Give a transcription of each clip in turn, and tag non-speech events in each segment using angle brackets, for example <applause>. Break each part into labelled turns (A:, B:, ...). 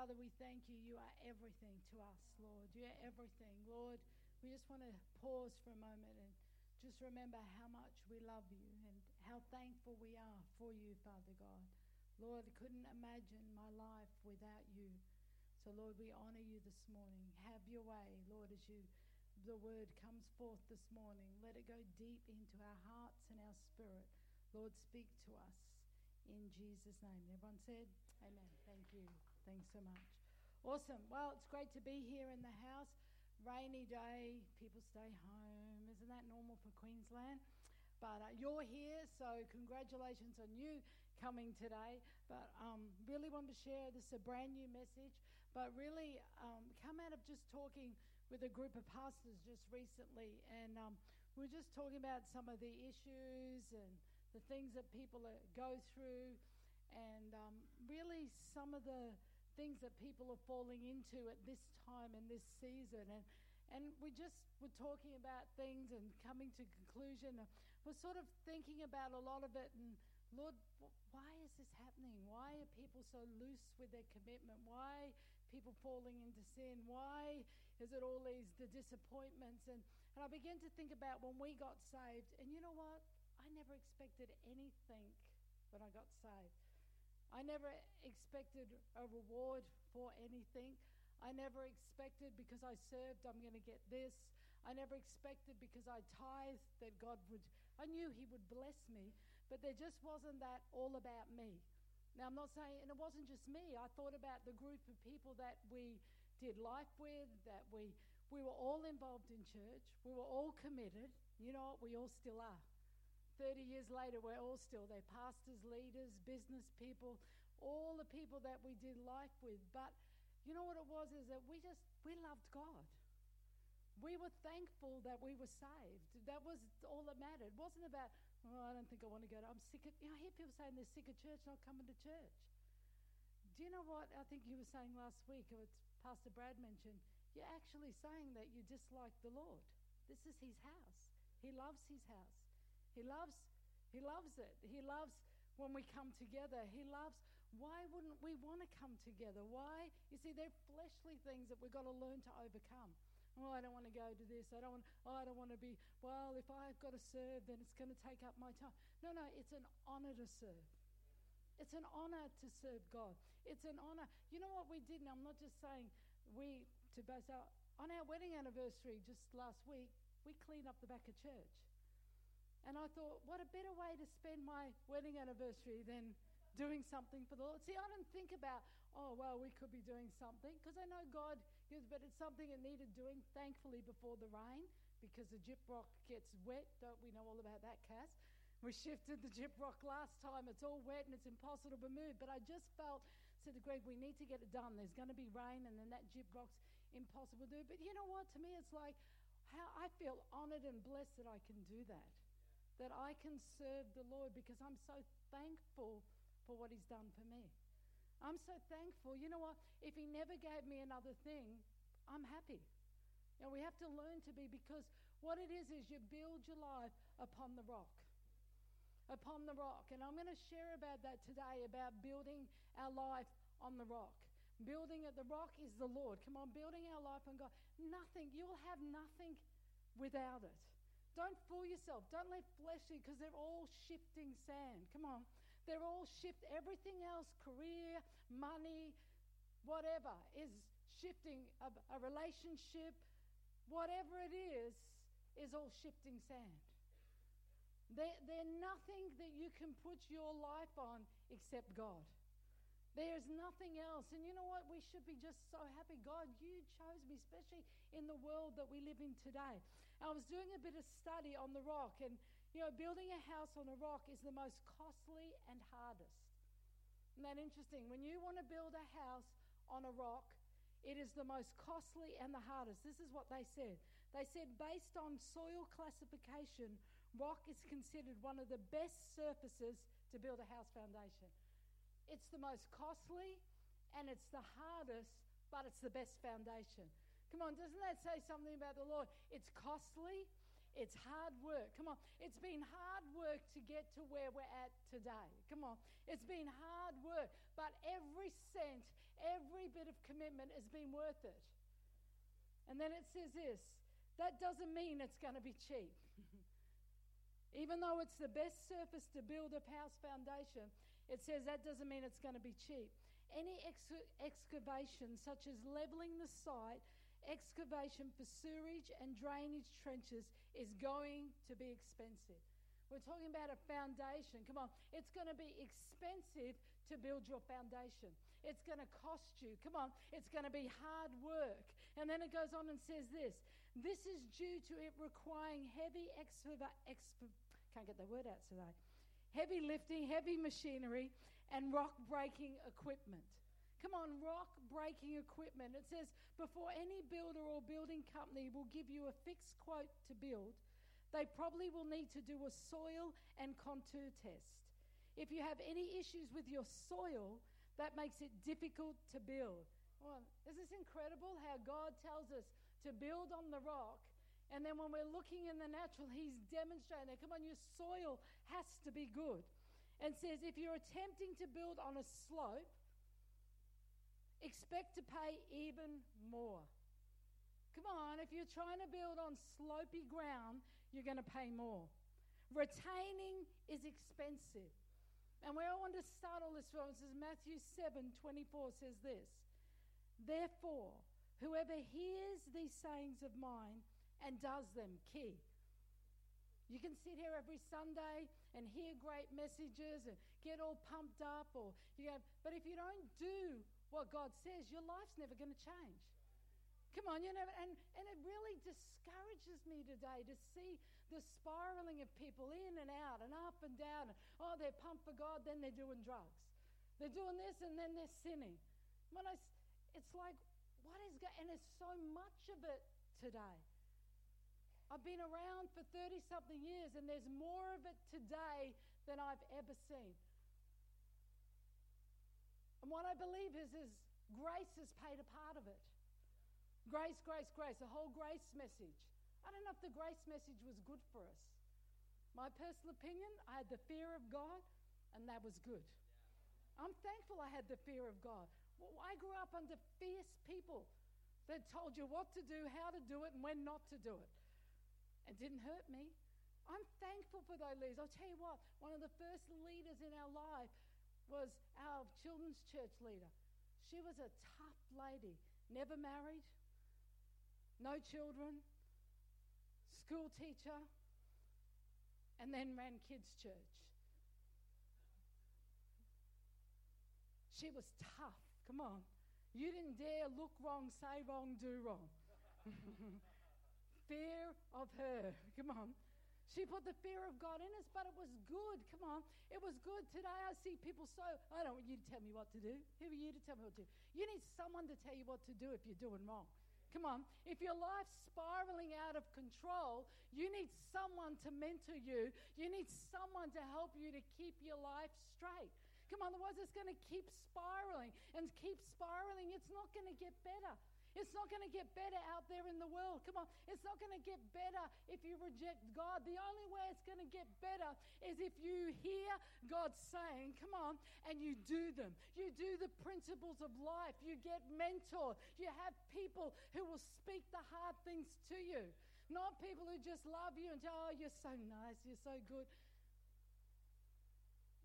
A: Father, we thank you. You are everything to us, Lord. You're everything. Lord, we just want to pause for a moment and just remember how much we love you and how thankful we are for you, Father God. Lord, I couldn't imagine my life without you. So, Lord, we honor you this morning. Have your way, Lord, as you the word comes forth this morning. Let it go deep into our hearts and our spirit. Lord, speak to us in Jesus' name. Everyone said, Amen. Thank you. Thanks so much. Awesome. Well, it's great to be here in the house. Rainy day, people stay home. Isn't that normal for Queensland? But uh, you're here, so congratulations on you coming today. But um, really want to share this is a brand new message, but really um, come out of just talking with a group of pastors just recently, and um, we are just talking about some of the issues and the things that people go through, and um, really some of the things that people are falling into at this time and this season. And, and we just were talking about things and coming to conclusion. We're sort of thinking about a lot of it and Lord, why is this happening? Why are people so loose with their commitment? Why people falling into sin? Why is it all these the disappointments? And, and I began to think about when we got saved, and you know what? I never expected anything when I got saved. I never expected a reward for anything. I never expected because I served, I'm going to get this. I never expected because I tithed that God would, I knew He would bless me, but there just wasn't that all about me. Now, I'm not saying, and it wasn't just me. I thought about the group of people that we did life with, that we, we were all involved in church, we were all committed. You know what? We all still are. 30 years later, we're all still there pastors, leaders, business people, all the people that we did life with. But you know what it was is that we just, we loved God. We were thankful that we were saved. That was all that mattered. It wasn't about, oh, I don't think I want to go to, I'm sick of, you know, I hear people saying they're sick of church, not coming to church. Do you know what I think you were saying last week, or Pastor Brad mentioned? You're actually saying that you dislike the Lord. This is his house. He loves his house. He loves, he loves it. He loves when we come together. He loves, why wouldn't we want to come together? Why? You see, they're fleshly things that we've got to learn to overcome. Oh, I don't want to go to this. I don't want, oh, I don't want to be, well, if I've got to serve, then it's going to take up my time. No, no, it's an honor to serve. It's an honor to serve God. It's an honor. You know what we did? And I'm not just saying we, to out, on our wedding anniversary just last week, we cleaned up the back of church. And I thought, what a better way to spend my wedding anniversary than doing something for the Lord. See, I didn't think about, oh, well, we could be doing something because I know God gives, but it's something that needed doing, thankfully, before the rain because the gyprock gets wet. Don't we know all about that, Cass? We shifted the gyprock last time. It's all wet and it's impossible to move. But I just felt, said to Greg, we need to get it done. There's going to be rain and then that gyprock's impossible to do. But you know what? To me, it's like how I feel honored and blessed that I can do that that I can serve the Lord because I'm so thankful for what He's done for me. I'm so thankful. You know what? If He never gave me another thing, I'm happy. You know, we have to learn to be because what it is is you build your life upon the rock. Upon the rock. And I'm going to share about that today about building our life on the rock. Building at the rock is the Lord. Come on, building our life on God. Nothing, you'll have nothing without it. Don't fool yourself. Don't let fleshly, because they're all shifting sand. Come on. They're all shift. Everything else, career, money, whatever, is shifting. A, a relationship, whatever it is, is all shifting sand. They're, they're nothing that you can put your life on except God. There's nothing else. And you know what? We should be just so happy. God, you chose me, especially in the world that we live in today. I was doing a bit of study on the rock, and you know, building a house on a rock is the most costly and hardest. Isn't that interesting? When you want to build a house on a rock, it is the most costly and the hardest. This is what they said. They said, based on soil classification, rock is considered one of the best surfaces to build a house foundation. It's the most costly and it's the hardest, but it's the best foundation. Come on, doesn't that say something about the Lord? It's costly, It's hard work. Come on. It's been hard work to get to where we're at today. Come on. It's been hard work, but every cent, every bit of commitment has been worth it. And then it says this that doesn't mean it's going to be cheap. <laughs> Even though it's the best surface to build a house foundation, it says that doesn't mean it's going to be cheap. Any ex- excavation, such as leveling the site, excavation for sewerage and drainage trenches, is going to be expensive. We're talking about a foundation. Come on, it's going to be expensive to build your foundation. It's going to cost you. Come on, it's going to be hard work. And then it goes on and says this this is due to it requiring heavy excava- exp- can't get the word out today. Heavy lifting, heavy machinery, and rock breaking equipment. Come on, rock breaking equipment. It says before any builder or building company will give you a fixed quote to build, they probably will need to do a soil and contour test. If you have any issues with your soil, that makes it difficult to build. Well, is this incredible how God tells us to build on the rock? And then when we're looking in the natural, He's demonstrating that. Come on, your soil has to be good and says if you're attempting to build on a slope, expect to pay even more. Come on, if you're trying to build on slopy ground, you're going to pay more. Retaining is expensive. And where I want to start all this from is Matthew 7 24 says this Therefore, whoever hears these sayings of mine and does them, key, you can sit here every Sunday and hear great messages and get all pumped up, or you go, but if you don't do what God says, your life's never going to change. Come on, you know, and, and it really discourages me today to see the spiraling of people in and out and up and down. And, Oh, they're pumped for God, then they're doing drugs. They're doing this and then they're sinning. When I, it's like, what is going And there's so much of it today. I've been around for 30 something years, and there's more of it today than I've ever seen. And what I believe is, is grace has paid a part of it. Grace, grace, grace, the whole grace message. I don't know if the grace message was good for us. My personal opinion, I had the fear of God, and that was good. I'm thankful I had the fear of God. Well, I grew up under fierce people that told you what to do, how to do it, and when not to do it. It didn't hurt me. I'm thankful for those leaders. I'll tell you what, one of the first leaders in our life was our children's church leader. She was a tough lady, never married, no children, school teacher, and then ran kids' church. She was tough. Come on. You didn't dare look wrong, say wrong, do wrong. <laughs> fear of her. Come on. She put the fear of God in us, but it was good. Come on. It was good. Today I see people so, I don't want you to tell me what to do. Who are you to tell me what to do? You need someone to tell you what to do if you're doing wrong. Come on. If your life's spiraling out of control, you need someone to mentor you. You need someone to help you to keep your life straight. Come on, otherwise it's going to keep spiraling and keep spiraling. It's not going to get better. It's not going to get better out there in the world. Come on. It's not going to get better if you reject God. The only way it's going to get better is if you hear God saying, come on, and you do them. You do the principles of life. You get mentored. You have people who will speak the hard things to you. Not people who just love you and say, oh, you're so nice, you're so good.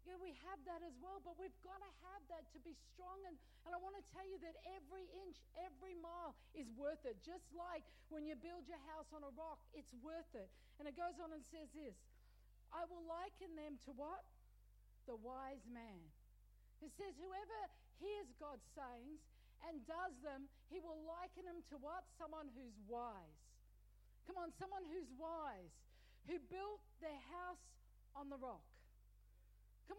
A: We have that as well, but we've got to have that to be strong. And, and I want to tell you that every inch, every mile is worth it. Just like when you build your house on a rock, it's worth it. And it goes on and says this I will liken them to what? The wise man. It says, Whoever hears God's sayings and does them, he will liken them to what? Someone who's wise. Come on, someone who's wise, who built their house on the rock.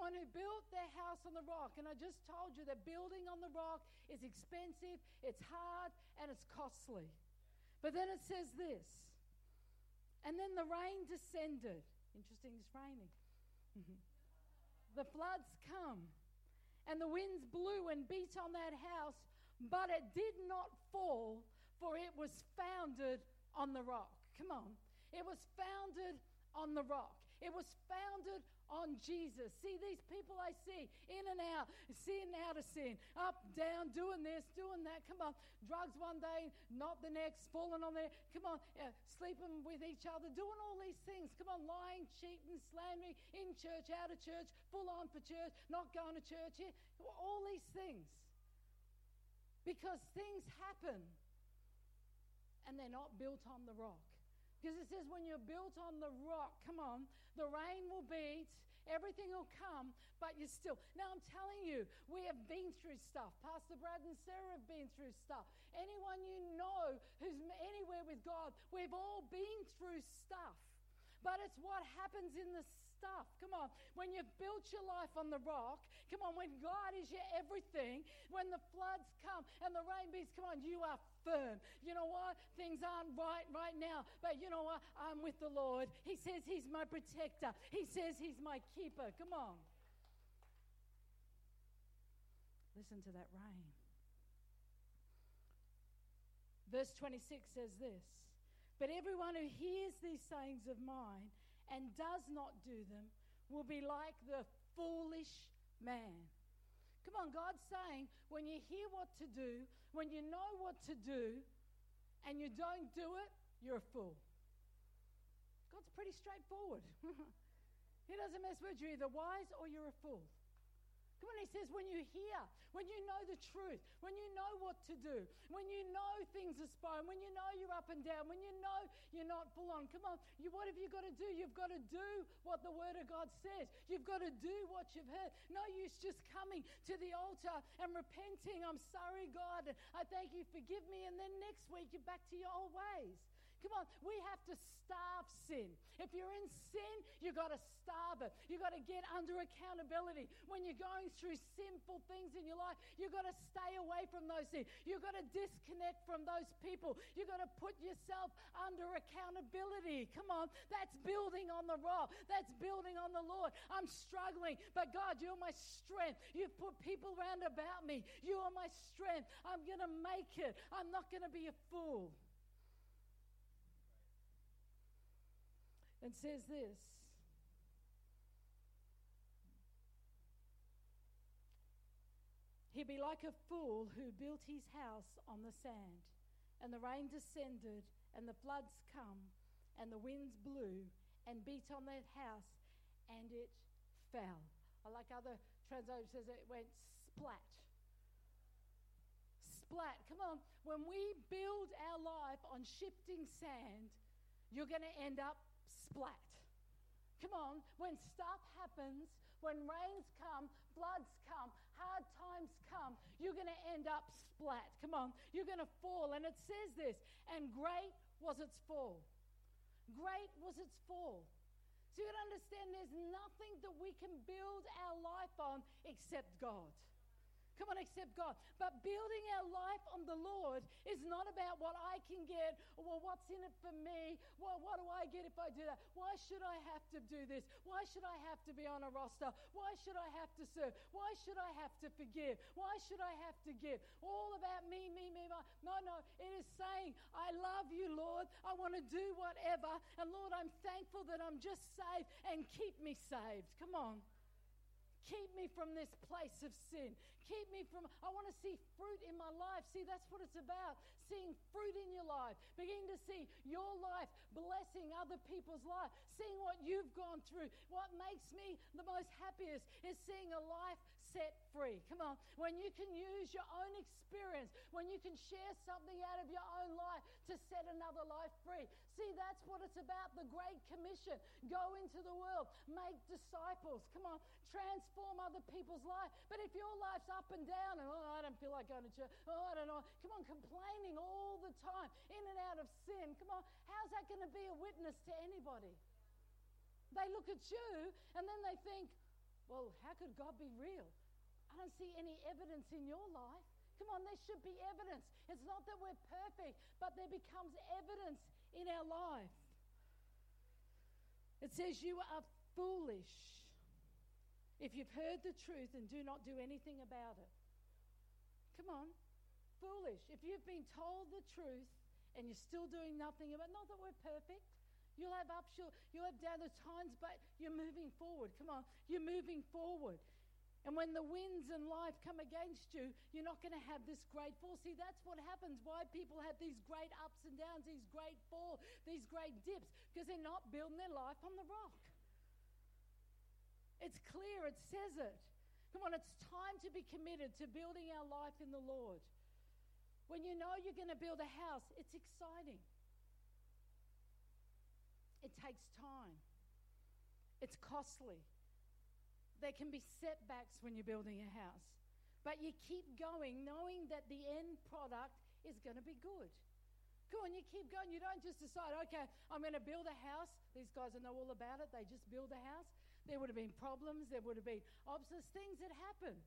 A: Come on, who built their house on the rock. And I just told you that building on the rock is expensive, it's hard, and it's costly. But then it says this and then the rain descended. Interesting, it's raining. <laughs> the floods come, and the winds blew and beat on that house, but it did not fall, for it was founded on the rock. Come on. It was founded on the rock. It was founded on Jesus. See these people I see in and out, sin out of sin, up, down, doing this, doing that. Come on, drugs one day, not the next, falling on there. Come on, yeah, sleeping with each other, doing all these things. Come on, lying, cheating, slandering, in church, out of church, full on for church, not going to church here. All these things. Because things happen and they're not built on the rock. Because it says when you're built on the rock, come on, the rain will beat, everything will come, but you're still. Now, I'm telling you, we have been through stuff. Pastor Brad and Sarah have been through stuff. Anyone you know who's anywhere with God, we've all been through stuff. But it's what happens in the stuff. Come on. When you've built your life on the rock, come on, when God is your everything, when the floods come and the rain beats, come on, you are firm. You know what? Things aren't right right now, but you know what? I'm with the Lord. He says He's my protector, He says He's my keeper. Come on. Listen to that rain. Verse 26 says this But everyone who hears these sayings of mine and does not do them will be like the foolish man. Come on, God's saying when you hear what to do, when you know what to do, and you don't do it, you're a fool. God's pretty straightforward. <laughs> he doesn't mess with you. You're either wise or you're a fool. Come on, he says, when you hear, when you know the truth, when you know what to do, when you know things are spoken, when you know you're up and down, when you know you're not full on. Come on, you, what have you got to do? You've got to do what the Word of God says. You've got to do what you've heard. No use just coming to the altar and repenting. I'm sorry, God, I thank you, forgive me. And then next week you're back to your old ways. Come on, we have to starve sin. If you're in sin, you've got to starve it. You've got to get under accountability. When you're going through sinful things in your life, you've got to stay away from those things. You've got to disconnect from those people. You've got to put yourself under accountability. Come on, that's building on the rock. That's building on the Lord. I'm struggling, but God, you're my strength. You've put people round about me. You are my strength. I'm going to make it. I'm not going to be a fool. And says this He'd be like a fool who built his house on the sand, and the rain descended, and the floods come, and the winds blew and beat on that house, and it fell. I like other translations says it went splat. Splat. Come on. When we build our life on shifting sand, you're going to end up splat. Come on, when stuff happens, when rains come, floods come, hard times come, you're going to end up splat. Come on, you're going to fall. And it says this, and great was its fall. Great was its fall. So you understand there's nothing that we can build our life on except God. Come on, accept God. But building our life on the Lord is not about what I can get or well, what's in it for me. Well, what do I get if I do that? Why should I have to do this? Why should I have to be on a roster? Why should I have to serve? Why should I have to forgive? Why should I have to give? All about me, me, me, my. No, no. It is saying, I love you, Lord. I want to do whatever. And Lord, I'm thankful that I'm just saved and keep me saved. Come on. Keep me from this place of sin. Keep me from, I want to see fruit in my life. See, that's what it's about. Seeing fruit in your life. Begin to see your life blessing other people's life. Seeing what you've gone through. What makes me the most happiest is seeing a life set free. Come on. When you can use your own experience, when you can share something out of your own life to set another life free. See, that's what it's about the Great Commission. Go into the world, make disciples. Come on, transform other people's life. But if your life's up and down, and oh, I don't feel like going to church, oh, I don't know, come on, complaining all the time, in and out of sin, come on, how's that going to be a witness to anybody? They look at you and then they think, well, how could God be real? I don't see any evidence in your life. Come on, there should be evidence. It's not that we're perfect, but there becomes evidence in our life. It says, You are foolish if you've heard the truth and do not do anything about it. Come on, foolish. If you've been told the truth and you're still doing nothing about it, not that we're perfect, You'll have ups, you'll, you'll have down the times, but you're moving forward. Come on, you're moving forward. And when the winds in life come against you, you're not going to have this great fall. See, that's what happens. Why people have these great ups and downs, these great falls, these great dips, because they're not building their life on the rock. It's clear, it says it. Come on, it's time to be committed to building our life in the Lord. When you know you're going to build a house, it's exciting. It takes time, it's costly. There can be setbacks when you're building a house. But you keep going knowing that the end product is going to be good. Come on, you keep going. You don't just decide, okay, I'm going to build a house. These guys know all about it. They just build a house. There would have been problems, there would have been obstacles, things that happen.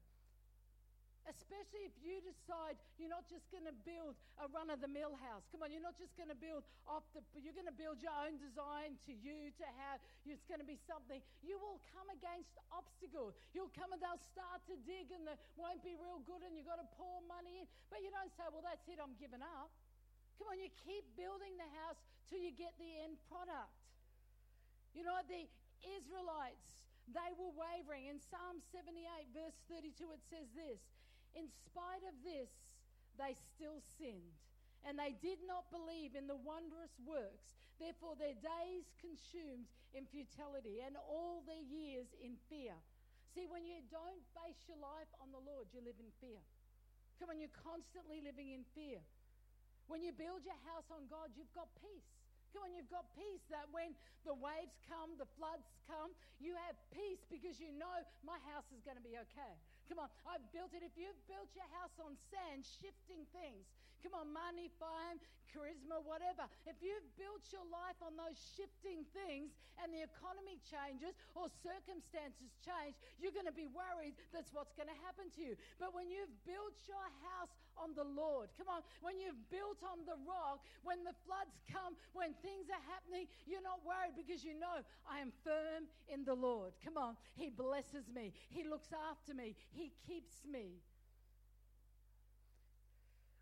A: Especially if you decide you're not just going to build a run of the mill house. Come on, you're not just going to build off the, you're going to build your own design to you, to have, it's going to be something. You will come against obstacles. You'll come and they'll start to dig and it won't be real good and you've got to pour money in. But you don't say, well, that's it, I'm giving up. Come on, you keep building the house till you get the end product. You know, the Israelites, they were wavering. In Psalm 78, verse 32, it says this in spite of this, they still sinned, and they did not believe in the wondrous works. Therefore, their days consumed in futility, and all their years in fear. See, when you don't base your life on the Lord, you live in fear. Come on, you're constantly living in fear. When you build your house on God, you've got peace. Come on, you've got peace that when the waves come, the floods come, you have peace because you know my house is going to be okay. Come on, I've built it. If you've built your house on sand, shifting things, come on, money, fame, charisma, whatever. If you've built your life on those shifting things and the economy changes or circumstances change, you're going to be worried that's what's going to happen to you. But when you've built your house on the Lord, come on, when you've built on the rock, when the floods come, when things are happening, you're not worried because you know I am firm in the Lord. Come on, He blesses me, He looks after me, he keeps me.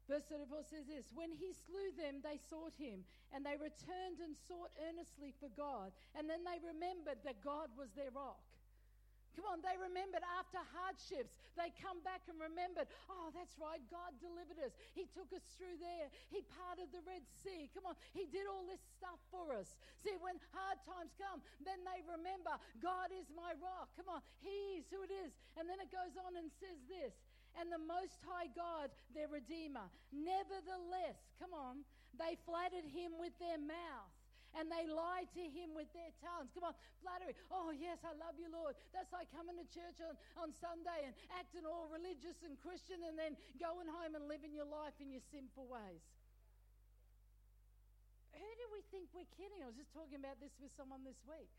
A: Verse 34 says this When he slew them, they sought him, and they returned and sought earnestly for God. And then they remembered that God was their rock. Come on, they remembered after hardships. They come back and remembered, oh, that's right, God delivered us. He took us through there. He parted the Red Sea. Come on, He did all this stuff for us. See, when hard times come, then they remember, God is my rock. Come on, He is who it is. And then it goes on and says this and the Most High God, their Redeemer. Nevertheless, come on, they flattered Him with their mouth and they lie to him with their tongues. Come on, flattery. Oh, yes, I love you, Lord. That's like coming to church on, on Sunday and acting all religious and Christian and then going home and living your life in your sinful ways. Who do we think we're kidding? I was just talking about this with someone this week.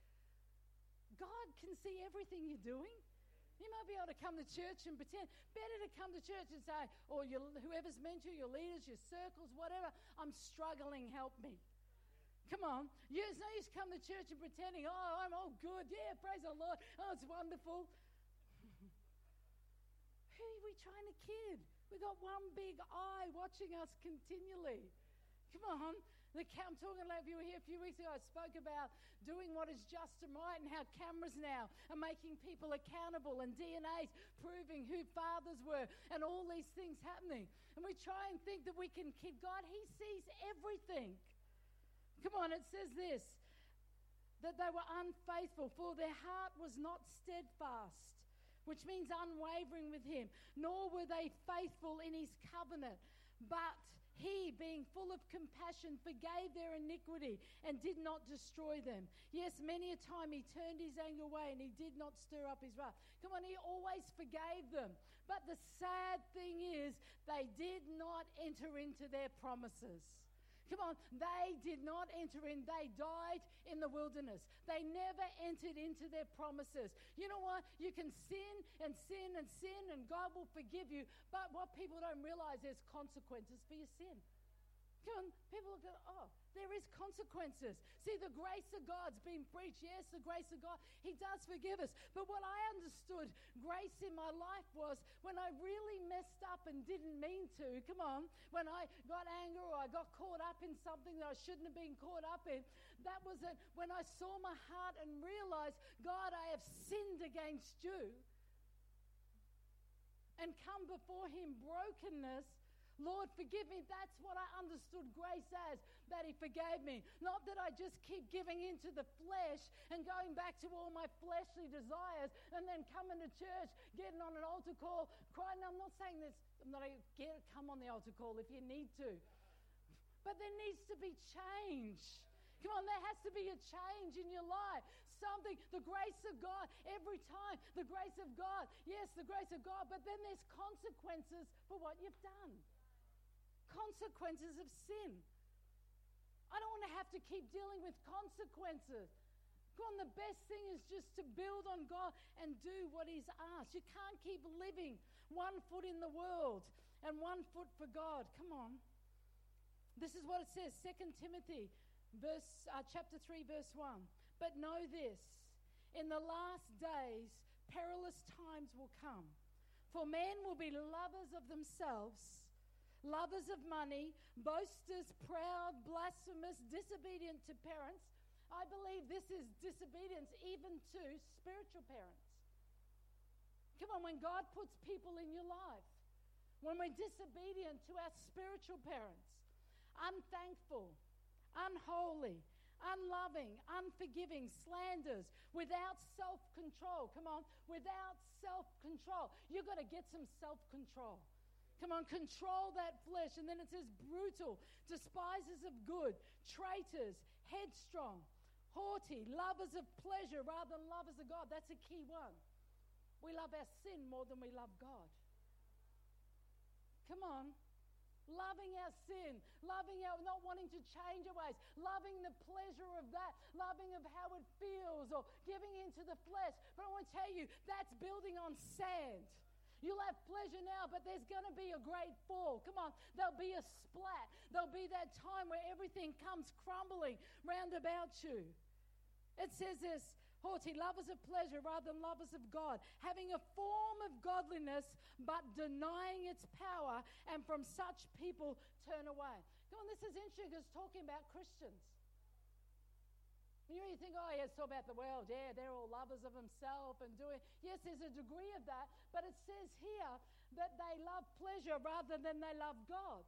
A: God can see everything you're doing. You might be able to come to church and pretend. Better to come to church and say, or your, whoever's meant you, your leaders, your circles, whatever, I'm struggling, help me. Come on. Yeah, it's no use come to church and pretending, oh, I'm all good. Yeah, praise the Lord. Oh, it's wonderful. <laughs> Who are we trying to kid? We've got one big eye watching us continually. Come on. The I'm talking like you were here a few weeks ago. I spoke about doing what is just and right and how cameras now are making people accountable and DNA's proving who fathers were and all these things happening. And we try and think that we can kid God. He sees everything. Come on, it says this that they were unfaithful, for their heart was not steadfast, which means unwavering with him, nor were they faithful in his covenant. But he, full of compassion, forgave their iniquity and did not destroy them. Yes, many a time he turned his anger away and he did not stir up his wrath. Come on, he always forgave them. But the sad thing is, they did not enter into their promises. Come on, they did not enter in. They died in the wilderness. They never entered into their promises. You know what? You can sin and sin and sin, and God will forgive you. But what people don't realize, there's consequences for your sin. On, people at, oh, there is consequences. See, the grace of God's been preached. Yes, the grace of God, He does forgive us. But what I understood grace in my life was when I really messed up and didn't mean to. Come on, when I got anger or I got caught up in something that I shouldn't have been caught up in. That was it. When I saw my heart and realized, God, I have sinned against you and come before Him brokenness Lord, forgive me. That's what I understood grace as, that He forgave me. Not that I just keep giving into the flesh and going back to all my fleshly desires and then coming to church, getting on an altar call, crying. I'm not saying this, I'm not get, come on the altar call if you need to. But there needs to be change. Come on, there has to be a change in your life. Something, the grace of God, every time, the grace of God. Yes, the grace of God, but then there's consequences for what you've done consequences of sin. I don't want to have to keep dealing with consequences. God, the best thing is just to build on God and do what He's asked. You can't keep living one foot in the world and one foot for God. Come on. This is what it says, 2 Timothy, verse, uh, chapter 3, verse 1. But know this in the last days, perilous times will come. For men will be lovers of themselves lovers of money, boasters, proud, blasphemous, disobedient to parents. I believe this is disobedience even to spiritual parents. Come on, when God puts people in your life, when we're disobedient to our spiritual parents, unthankful, unholy, unloving, unforgiving, slanders, without self control. Come on, without self control. You've got to get some self control. Come on, control that flesh. And then it says brutal, despisers of good, traitors, headstrong, haughty, lovers of pleasure rather than lovers of God. That's a key one. We love our sin more than we love God. Come on. Loving our sin, loving our not wanting to change our ways, loving the pleasure of that, loving of how it feels, or giving into the flesh. But I want to tell you, that's building on sand. You'll have pleasure now, but there's going to be a great fall. Come on, there'll be a splat. There'll be that time where everything comes crumbling round about you. It says this haughty, lovers of pleasure rather than lovers of God, having a form of godliness but denying its power, and from such people turn away. Come on, this is interesting because talking about Christians. You know, you think, oh, yeah, it's all about the world. Yeah, they're all lovers of themselves and doing. Yes, there's a degree of that, but it says here that they love pleasure rather than they love God.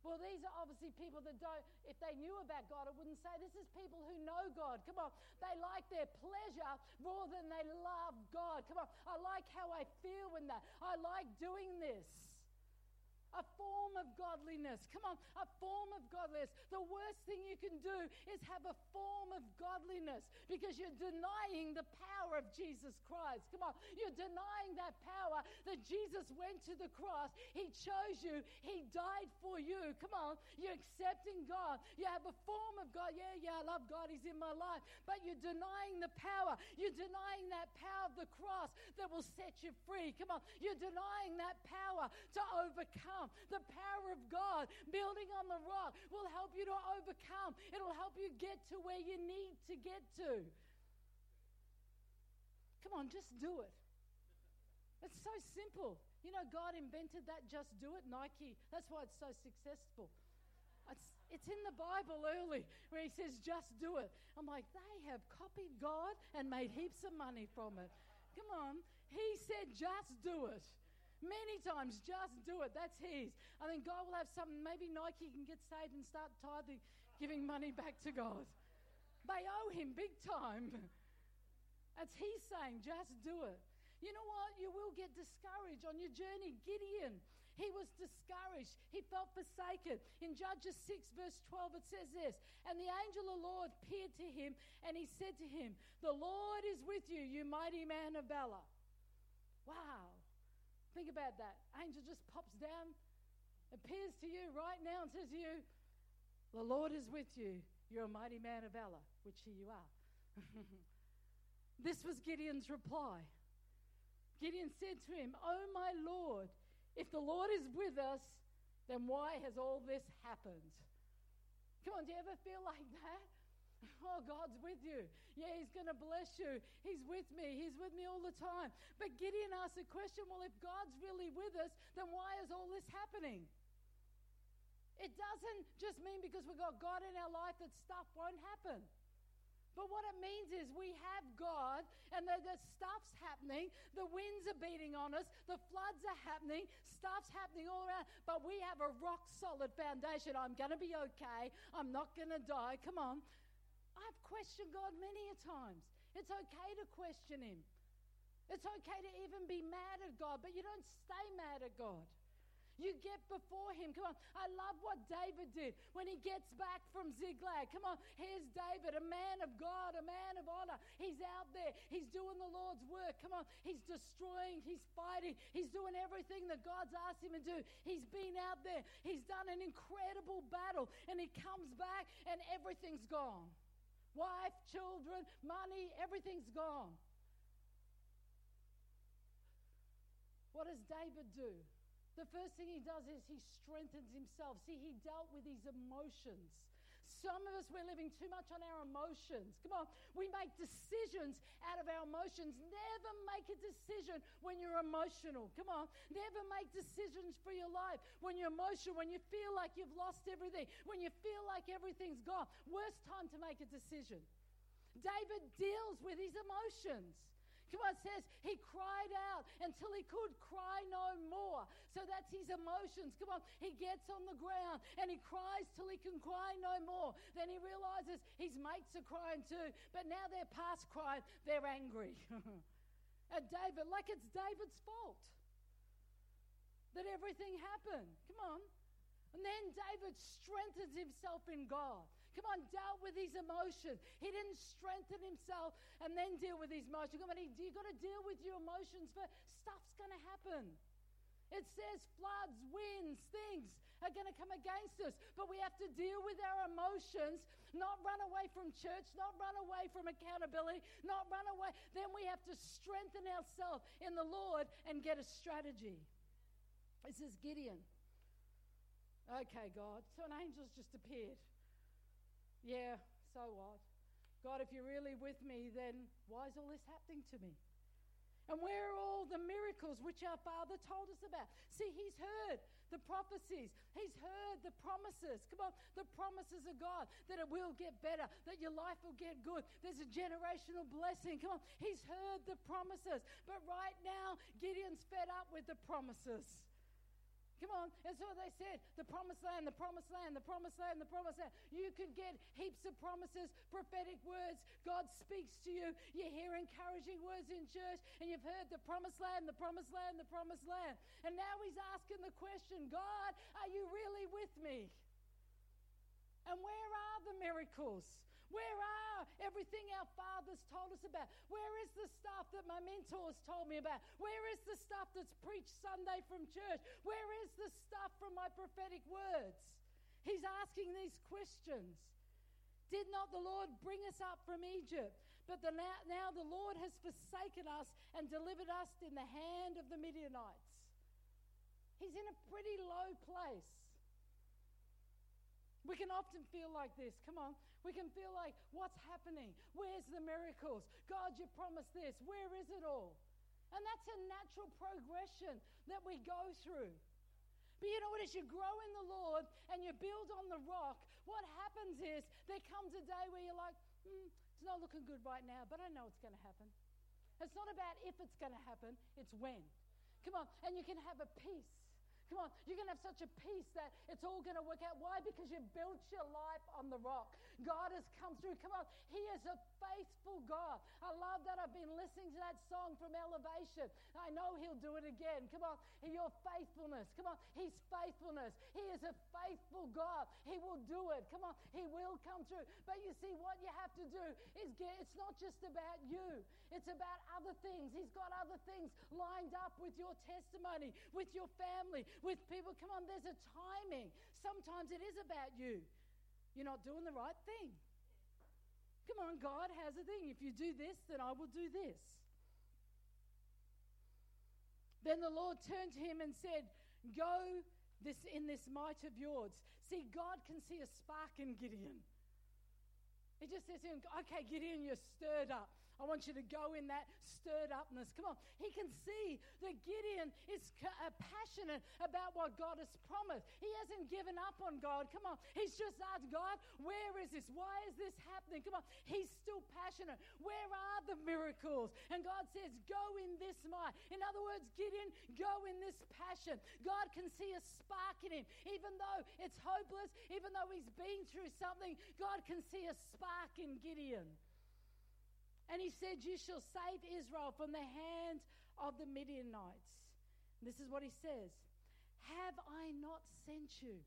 A: Well, these are obviously people that don't, if they knew about God, I wouldn't say this is people who know God. Come on. They like their pleasure more than they love God. Come on. I like how I feel in that. I like doing this a form of godliness. Come on, a form of godliness. The worst thing you can do is have a form of godliness because you're denying the power of Jesus Christ. Come on, you're denying that power that Jesus went to the cross. He chose you, He died for you. Come on, you're accepting God. You have a form of God. Yeah, yeah, I love God, He's in my life. But you're denying the power. You're denying that power of the cross that will set you free. Come on, you're denying that power to overcome overcome. The power of God, building on the rock, will help you to overcome. It'll help you get to where you need to get to. Come on, just do it. It's so simple. You know, God invented that just do it, Nike. That's why it's so successful. It's, it's in the Bible early where he says, just do it. I'm like, they have copied God and made heaps of money from it. Come on. He said, just do it. Many times, just do it. That's His. I think God will have something. Maybe Nike can get saved and start tithing, giving money back to God. They owe Him big time. That's He's saying, just do it. You know what? You will get discouraged on your journey. Gideon, he was discouraged. He felt forsaken. In Judges 6, verse 12, it says this And the angel of the Lord appeared to him, and he said to him, The Lord is with you, you mighty man of valor. Wow. Think about that. Angel just pops down, appears to you right now and says to you, The Lord is with you. You're a mighty man of valor, which you are. <laughs> this was Gideon's reply. Gideon said to him, Oh, my Lord, if the Lord is with us, then why has all this happened? Come on, do you ever feel like that? <laughs> Oh, God's with you. Yeah, He's going to bless you. He's with me. He's with me all the time. But Gideon asked the question well, if God's really with us, then why is all this happening? It doesn't just mean because we've got God in our life that stuff won't happen. But what it means is we have God and the, the, stuff's happening. The winds are beating on us. The floods are happening. Stuff's happening all around. But we have a rock solid foundation. I'm going to be okay. I'm not going to die. Come on. I've questioned God many a times. It's okay to question Him. It's okay to even be mad at God, but you don't stay mad at God. You get before him. Come on. I love what David did when he gets back from Ziklag. Come on. Here's David, a man of God, a man of honor. He's out there. He's doing the Lord's work. Come on. He's destroying. He's fighting. He's doing everything that God's asked him to do. He's been out there. He's done an incredible battle. And he comes back and everything's gone. Wife, children, money, everything's gone. What does David do? The first thing he does is he strengthens himself. See, he dealt with his emotions. Some of us, we're living too much on our emotions. Come on, we make decisions out of our emotions. Never make a decision when you're emotional. Come on, never make decisions for your life when you're emotional, when you feel like you've lost everything, when you feel like everything's gone. Worst time to make a decision. David deals with his emotions. Come on, says he cried out until he could cry no more. So that's his emotions. Come on, he gets on the ground and he cries till he can cry no more. Then he realizes his mates are crying too, but now they're past crying, they're angry. <laughs> At David, like it's David's fault that everything happened. Come on. And then David strengthens himself in God. Come on, dealt with his emotions. He didn't strengthen himself and then deal with his emotions. Come on, you've got to deal with your emotions first. Stuff's going to happen. It says floods, winds, things are going to come against us. But we have to deal with our emotions, not run away from church, not run away from accountability, not run away. Then we have to strengthen ourselves in the Lord and get a strategy. This is Gideon. Okay, God. So an angel's just appeared. Yeah, so what? God, if you're really with me, then why is all this happening to me? And where are all the miracles which our Father told us about? See, He's heard the prophecies, He's heard the promises. Come on, the promises of God that it will get better, that your life will get good. There's a generational blessing. Come on, He's heard the promises. But right now, Gideon's fed up with the promises. Come on. That's what they said. The promised land, the promised land, the promised land, the promised land. You could get heaps of promises, prophetic words. God speaks to you. You hear encouraging words in church, and you've heard the promised land, the promised land, the promised land. And now he's asking the question God, are you really with me? And where are the miracles? Where are everything our fathers told us about? Where is the stuff that my mentors told me about? Where is the stuff that's preached Sunday from church? Where is the stuff from my prophetic words? He's asking these questions. Did not the Lord bring us up from Egypt? But the, now, now the Lord has forsaken us and delivered us in the hand of the Midianites. He's in a pretty low place. We can often feel like this. Come on. We can feel like, what's happening? Where's the miracles? God, you promised this. Where is it all? And that's a natural progression that we go through. But you know what? As you grow in the Lord and you build on the rock, what happens is there comes a day where you're like, hmm, it's not looking good right now, but I know it's going to happen. It's not about if it's going to happen, it's when. Come on. And you can have a peace Come on, you're going to have such a peace that it's all going to work out. Why? Because you built your life on the rock. God has come through. Come on, He is a faithful God. I love that. I've been listening to that song from Elevation. I know He'll do it again. Come on, your faithfulness. Come on, His faithfulness. He is a faithful God. He will do it. Come on, He will come through. But you see, what you have to do is get, it's not just about you, it's about other things. He's got other things lined up with your testimony, with your family, with people. Come on, there's a timing. Sometimes it is about you. You're not doing the right thing. Come on, God has a thing. If you do this, then I will do this. Then the Lord turned to him and said, Go this in this might of yours. See, God can see a spark in Gideon. He just says to him, okay, Gideon, you're stirred up. I want you to go in that stirred upness. Come on. He can see that Gideon is uh, passionate about what God has promised. He hasn't given up on God. Come on. He's just asked God, where is this? Why is this happening? Come on. He's still passionate. Where are the miracles? And God says, go in this might. In other words, Gideon, go in this passion. God can see a spark in him. Even though it's hopeless, even though he's been through something, God can see a spark in Gideon. And he said, You shall save Israel from the hand of the Midianites. This is what he says Have I not sent you?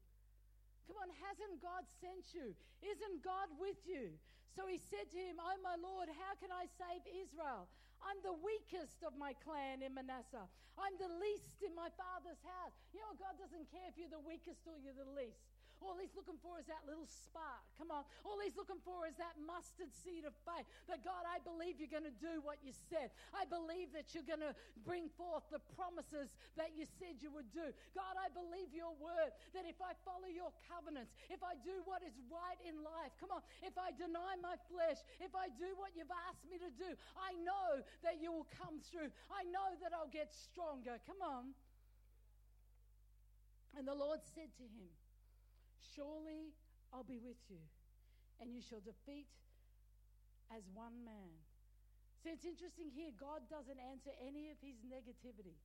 A: Come on, hasn't God sent you? Isn't God with you? So he said to him, Oh my Lord, how can I save Israel? I'm the weakest of my clan in Manasseh. I'm the least in my father's house. You know, God doesn't care if you're the weakest or you're the least. All he's looking for is that little spark. Come on. All he's looking for is that mustard seed of faith. That God, I believe you're going to do what you said. I believe that you're going to bring forth the promises that you said you would do. God, I believe your word that if I follow your covenants, if I do what is right in life, come on, if I deny my flesh, if I do what you've asked me to do, I know that you will come through. I know that I'll get stronger. Come on. And the Lord said to him, Surely I'll be with you, and you shall defeat as one man. See, it's interesting here. God doesn't answer any of his negativity.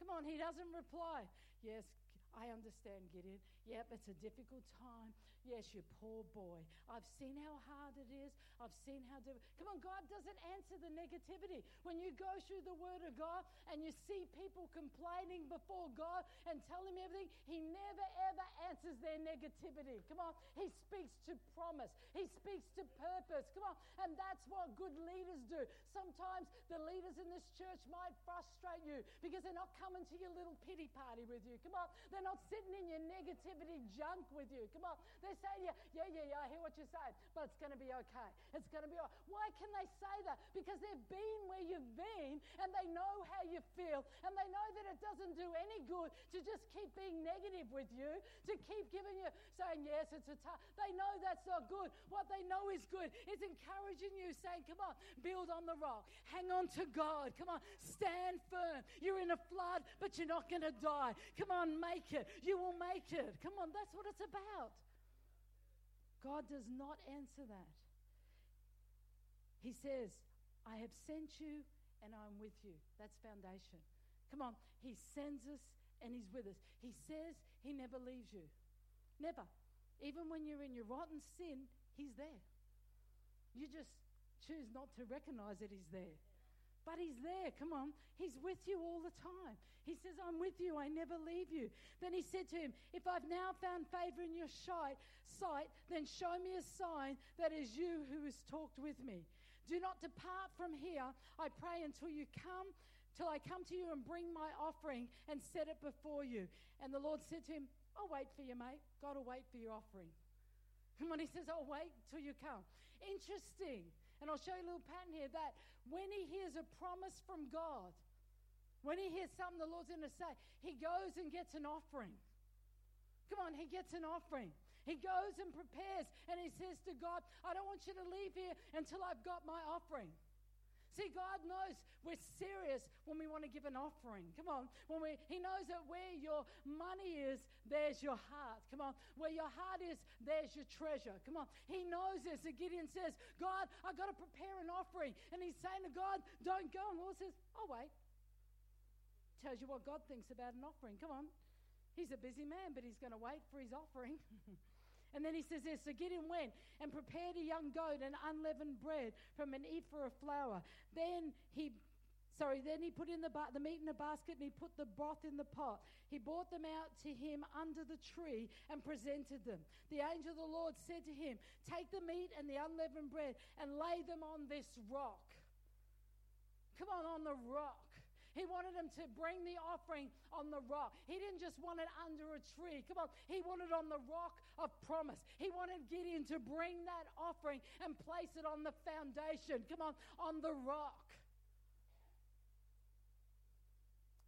A: Come on, he doesn't reply. Yes, I understand, Gideon. Yep, it's a difficult time. Yes, you poor boy. I've seen how hard it is. I've seen how difficult. Come on, God doesn't answer the negativity. When you go through the Word of God and you see people complaining before God and tell Him everything, He never ever answers their negativity. Come on, He speaks to promise. He speaks to purpose. Come on, and that's what good leaders do. Sometimes the leaders in this church might frustrate you because they're not coming to your little pity party with you. Come on, they're not sitting in your negativity junk with you. Come on, they're saying, yeah, yeah, yeah, yeah, I hear what you're saying, but it's going to be okay. It's going to be all right. Why can they say that? Because they've been where you've been and they know how you feel and they know that it doesn't do any good to just keep being negative with you, to keep giving you, saying, yes, it's a tough. They know that's not good. What they know is good is encouraging you, saying, come on, build on the rock. Hang on to God. Come on, stand firm. You're in a flood, but you're not going to die. Come on, make it. You will make it. Come on, that's what it's about. God does not answer that. He says, I have sent you and I'm with you. That's foundation. Come on. He sends us and He's with us. He says He never leaves you. Never. Even when you're in your rotten sin, He's there. You just choose not to recognize that He's there. But He's there. Come on. He's with you all the time. He says, I'm with you. I never leave you. Then he said to him, If I've now found favor in your sight, then show me a sign that is you who has talked with me. Do not depart from here, I pray, until you come, till I come to you and bring my offering and set it before you. And the Lord said to him, I'll wait for you, mate. God will wait for your offering. And when he says, I'll wait till you come. Interesting. And I'll show you a little pattern here that when he hears a promise from God, when he hears something the Lord's going to say, he goes and gets an offering. Come on, he gets an offering. He goes and prepares and he says to God, I don't want you to leave here until I've got my offering. See, God knows we're serious when we want to give an offering. Come on. When we, he knows that where your money is, there's your heart. Come on. Where your heart is, there's your treasure. Come on. He knows this. And Gideon says, God, I've got to prepare an offering. And he's saying to God, don't go. And the Lord says, I'll wait tells you what God thinks about an offering. Come on. He's a busy man, but he's going to wait for his offering. <laughs> and then he says this So Gideon went and prepared a young goat and unleavened bread from an ephah of flour. Then he Sorry, then he put in the, ba- the meat in a basket and he put the broth in the pot. He brought them out to him under the tree and presented them. The angel of the Lord said to him, Take the meat and the unleavened bread and lay them on this rock. Come on, on the rock. He wanted him to bring the offering on the rock. He didn't just want it under a tree. Come on. He wanted on the rock of promise. He wanted Gideon to bring that offering and place it on the foundation. Come on, on the rock.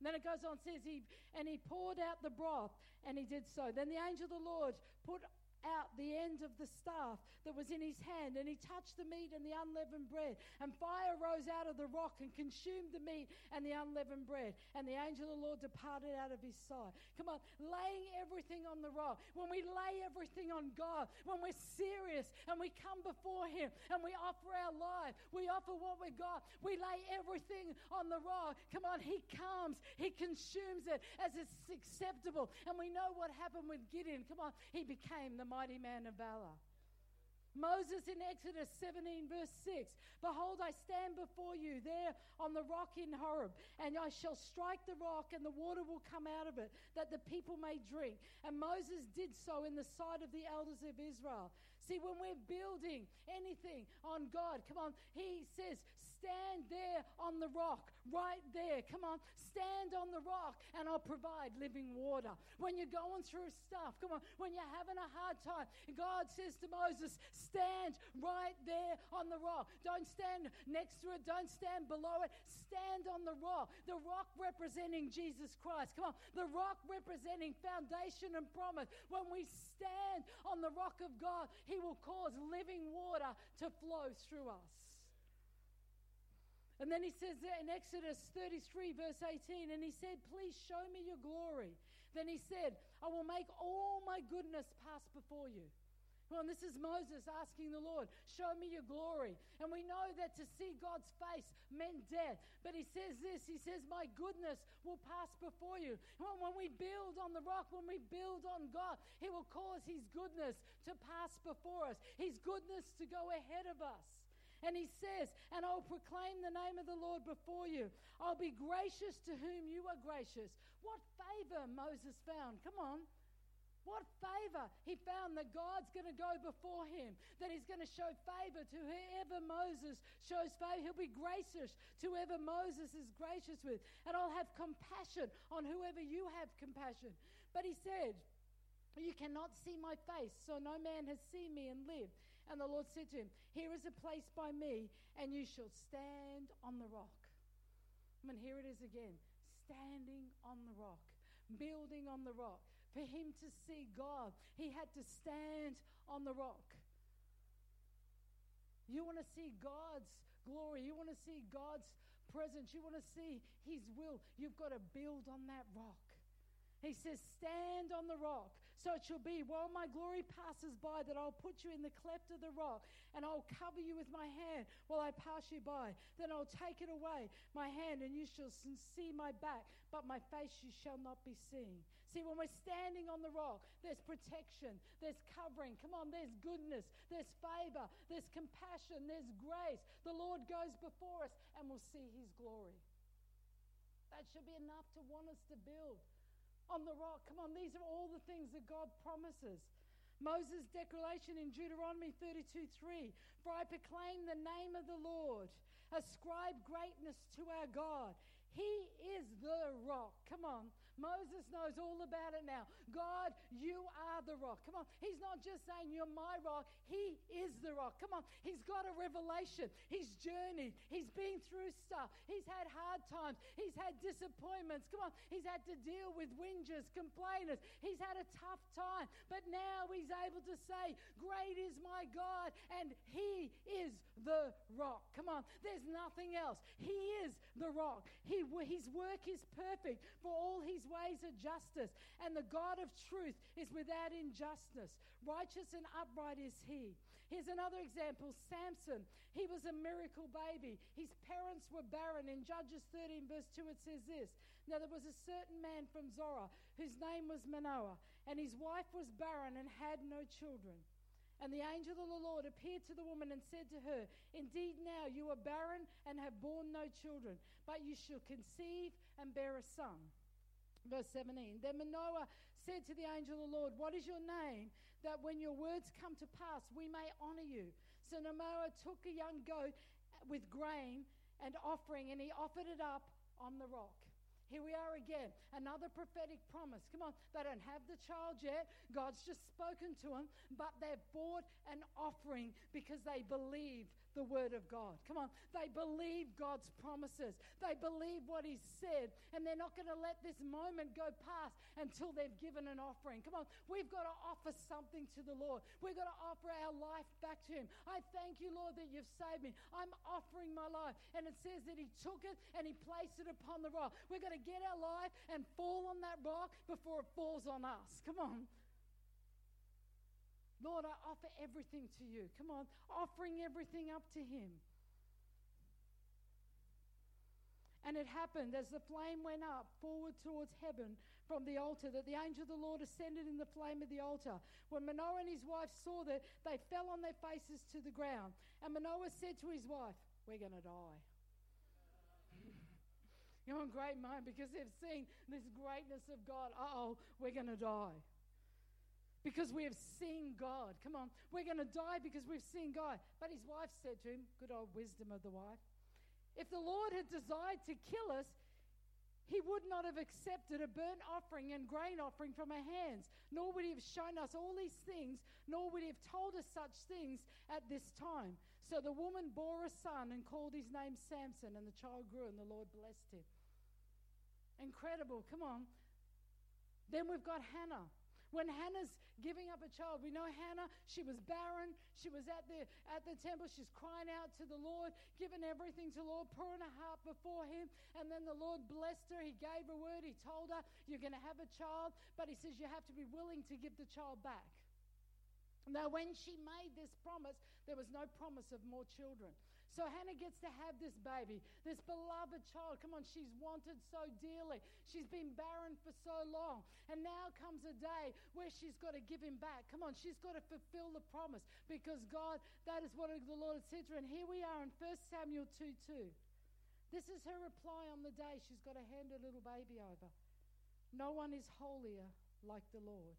A: then it goes on, says he and he poured out the broth, and he did so. Then the angel of the Lord put out the end of the staff that was in his hand, and he touched the meat and the unleavened bread. And fire rose out of the rock and consumed the meat and the unleavened bread. And the angel of the Lord departed out of his sight. Come on, laying everything on the rock. When we lay everything on God, when we're serious and we come before him and we offer our life, we offer what we got, we lay everything on the rock. Come on, he comes, he consumes it as it's acceptable. And we know what happened with Gideon. Come on, he became the mighty man of valor. Moses in Exodus 17, verse 6 Behold, I stand before you there on the rock in Horeb, and I shall strike the rock, and the water will come out of it, that the people may drink. And Moses did so in the sight of the elders of Israel. See, when we're building anything on God, come on, He says, stand there on the rock, right there. Come on, stand on the rock and I'll provide living water. When you're going through stuff, come on, when you're having a hard time, God says to Moses, stand right there on the rock. Don't stand next to it, don't stand below it. Stand on the rock. The rock representing Jesus Christ. Come on, the rock representing foundation and promise. When we stand on the rock of God, will cause living water to flow through us. And then he says in Exodus 33, verse 18, and he said, Please show me your glory. Then he said, I will make all my goodness pass before you. Well, this is Moses asking the Lord, Show me your glory. And we know that to see God's face meant death. But he says this He says, My goodness will pass before you. Well, When we build on the rock, when we build on God, He will cause His goodness to pass before us, His goodness to go ahead of us. And he says, And I'll proclaim the name of the Lord before you. I'll be gracious to whom you are gracious. What favor Moses found. Come on. What favor he found that God's going to go before him, that he's going to show favor to whoever Moses shows favor. He'll be gracious to whoever Moses is gracious with. And I'll have compassion on whoever you have compassion. But he said, You cannot see my face, so no man has seen me and lived. And the Lord said to him, Here is a place by me, and you shall stand on the rock. I mean, here it is again standing on the rock, building on the rock. For him to see God, he had to stand on the rock. You want to see God's glory, you want to see God's presence, you want to see his will, you've got to build on that rock. He says, Stand on the rock. So it shall be, while my glory passes by, that I'll put you in the cleft of the rock, and I'll cover you with my hand while I pass you by. Then I'll take it away, my hand, and you shall see my back, but my face you shall not be seen. See, when we're standing on the rock, there's protection, there's covering. Come on, there's goodness, there's favor, there's compassion, there's grace. The Lord goes before us, and we'll see his glory. That should be enough to want us to build on the rock. Come on, these are all the things that God promises. Moses' declaration in Deuteronomy 32 3 For I proclaim the name of the Lord, ascribe greatness to our God. He is the rock. Come on. Moses knows all about it now. God, you are the rock. Come on. He's not just saying you're my rock, He is the rock. Come on. He's got a revelation. He's journeyed. He's been through stuff. He's had hard times. He's had disappointments. Come on. He's had to deal with whingers, complainers. He's had a tough time. But now he's able to say, Great is my God, and He is the rock. Come on. There's nothing else. He is the rock. He, his work is perfect, for all his ways are justice, and the God of truth is without injustice. Righteous and upright is he. Here's another example Samson. He was a miracle baby. His parents were barren. In Judges 13, verse 2, it says this Now there was a certain man from Zorah whose name was Manoah, and his wife was barren and had no children. And the angel of the Lord appeared to the woman and said to her, Indeed, now you are barren and have borne no children, but you shall conceive and bear a son. Verse 17 Then Manoah said to the angel of the Lord, What is your name, that when your words come to pass, we may honor you? So Manoah took a young goat with grain and offering, and he offered it up on the rock. here we are again. Another prophetic promise. Come on, they don't have the child yet. God's just spoken to them, but they've bought an offering because they believe the word of God. Come on. They believe God's promises. They believe what He said, and they're not going to let this moment go past until they've given an offering. Come on. We've got to offer something to the Lord. We've got to offer our life back to Him. I thank you, Lord, that you've saved me. I'm offering my life. And it says that He took it and He placed it upon the rock. We're going to get our life and fall on that rock before it falls on us. Come on. Lord, I offer everything to you. Come on, offering everything up to Him. And it happened as the flame went up forward towards heaven from the altar that the angel of the Lord ascended in the flame of the altar. When Manoah and his wife saw that, they fell on their faces to the ground. And Manoah said to his wife, We're going to die. <laughs> You're on great mind because they've seen this greatness of God. oh, we're going to die because we have seen God. Come on, we're going to die because we've seen God. But his wife said to him, good old wisdom of the wife, if the Lord had desired to kill us, he would not have accepted a burnt offering and grain offering from our hands, nor would he have shown us all these things, nor would he have told us such things at this time. So the woman bore a son and called his name Samson, and the child grew, and the Lord blessed him. Incredible. Come on. Then we've got Hannah. When Hannah's giving up a child, we know Hannah, she was barren. She was at the, at the temple. She's crying out to the Lord, giving everything to the Lord, pouring her heart before Him. And then the Lord blessed her. He gave her word. He told her, You're going to have a child. But He says, You have to be willing to give the child back. Now, when she made this promise, there was no promise of more children. So Hannah gets to have this baby, this beloved child. Come on, she's wanted so dearly. She's been barren for so long. And now comes a day where she's got to give him back. Come on, she's got to fulfill the promise because God, that is what the Lord had said to her. And here we are in 1 Samuel 2 2. This is her reply on the day she's got to hand her little baby over. No one is holier like the Lord,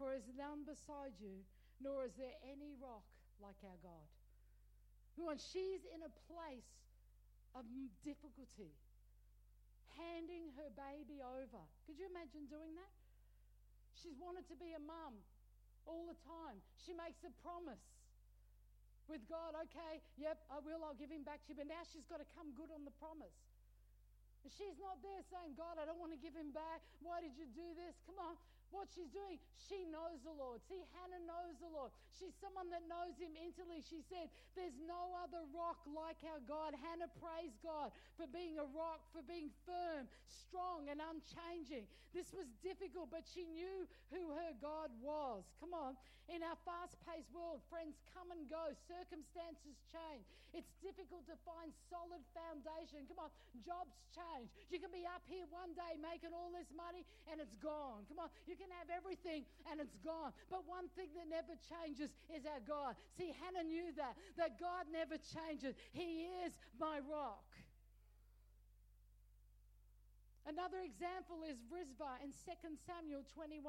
A: for there is none beside you, nor is there any rock like our God. When she's in a place of difficulty, handing her baby over. Could you imagine doing that? She's wanted to be a mum all the time. She makes a promise with God, okay, yep, I will, I'll give him back to you. But now she's got to come good on the promise. She's not there saying, God, I don't want to give him back. Why did you do this? Come on what she's doing, she knows the Lord. See, Hannah knows the Lord. She's someone that knows him intimately. She said, There's no other rock like our God. Hannah praised God for being a rock, for being firm, strong, and unchanging. This was difficult, but she knew who her God was. Come on. In our fast paced world, friends come and go, circumstances change. It's difficult to find solid foundation. Come on, jobs change. You can be up here one day making all this money and it's gone. Come on, you can have everything and it's gone. But one thing that never changes is our God. See, Hannah knew that, that God never changes. He is my rock. Another example is Rizpah in 2 Samuel 21.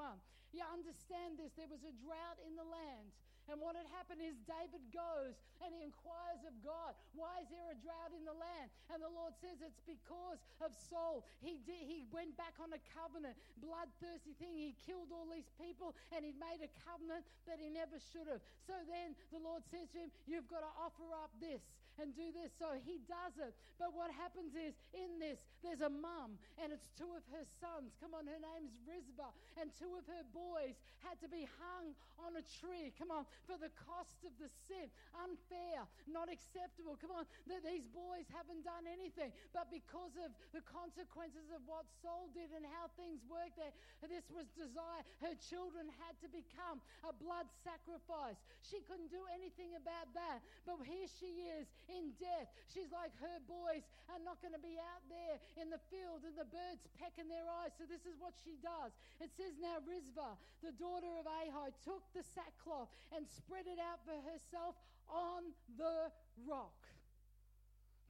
A: You understand this. There was a drought in the land. And what had happened is David goes and he inquires of God, why is there a drought in the land? And the Lord says it's because of Saul. He did, he went back on a covenant, bloodthirsty thing. He killed all these people and he made a covenant that he never should have. So then the Lord says to him, You've got to offer up this and do this. So he does it. But what happens is in this, there's a mum and it's two of her sons. Come on, her name's Rizpah. And two of her boys had to be hung on a tree. Come on, for the cost of the sin. Unfair, not acceptable. Come on, that these boys haven't done anything, but because of the consequences of what Saul did and how things worked there, this was desire. Her children had to become a blood sacrifice. She couldn't do anything about that. But here she is in death. She's like, her boys are not going to be out there in the field and the birds pecking their eyes. So this is what she does. It says, Now Rizpah, the daughter of Ahai, took the sackcloth and spread it out for herself on the rock.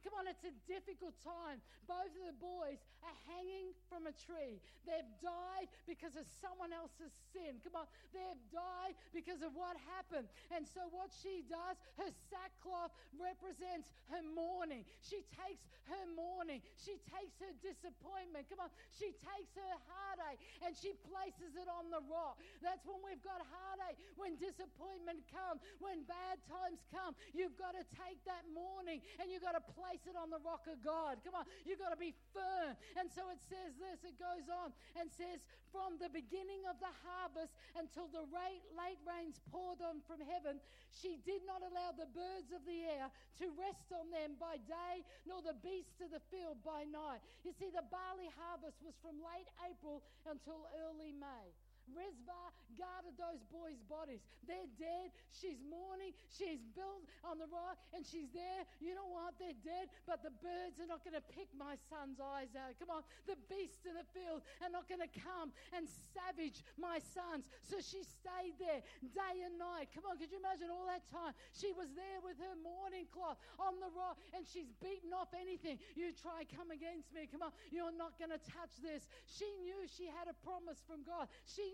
A: Come on, it's a difficult time. Both of the boys are hanging from a tree. They've died because of someone else's sin. Come on, they've died because of what happened. And so, what she does, her sackcloth represents her mourning. She takes her mourning. She takes her disappointment. Come on. She takes her heartache and she places it on the rock. That's when we've got heartache, when disappointment comes, when bad times come. You've got to take that mourning and you've got to place it on the rock of God. Come on. You've got to be firm. And so it says this, it goes on and says, From the beginning of the harvest until the late, late rains poured on from heaven, she did not allow the birds of the air to rest on them by day, nor the beasts of the field by night. You see, the barley harvest was from late April until early May. Rizpah guarded those boys' bodies. They're dead. She's mourning. She's built on the rock and she's there. You know what? They're dead, but the birds are not going to pick my son's eyes out. Come on. The beasts in the field are not going to come and savage my sons. So she stayed there day and night. Come on. Could you imagine all that time? She was there with her mourning cloth on the rock and she's beaten off anything. You try come against me. Come on. You're not going to touch this. She knew she had a promise from God. She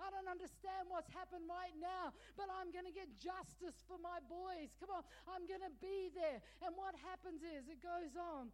A: I don't understand what's happened right now, but I'm going to get justice for my boys. Come on, I'm going to be there. And what happens is, it goes on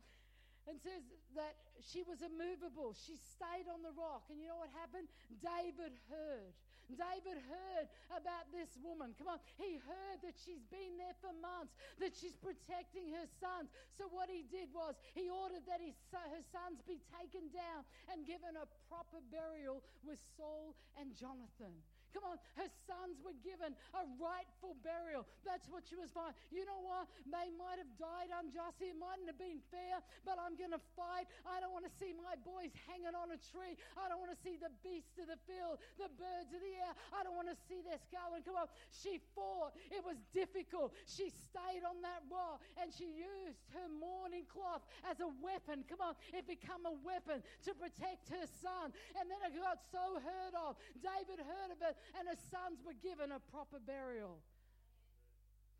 A: and says that she was immovable. She stayed on the rock. And you know what happened? David heard. David heard about this woman. Come on. He heard that she's been there for months, that she's protecting her sons. So what he did was he ordered that his, her sons be taken down and given a proper burial with Saul and Jonathan. Come on, her sons were given a rightful burial. That's what she was fine. You know what? They might have died unjustly. It mightn't have been fair, but I'm going to fight. I don't want to see my boys hanging on a tree. I don't want to see the beasts of the field, the birds of the air. I don't want to see their skull. And come on, she fought. It was difficult. She stayed on that rock and she used her mourning cloth as a weapon. Come on, it became a weapon to protect her son. And then it got so heard of. David heard of it and her sons were given a proper burial.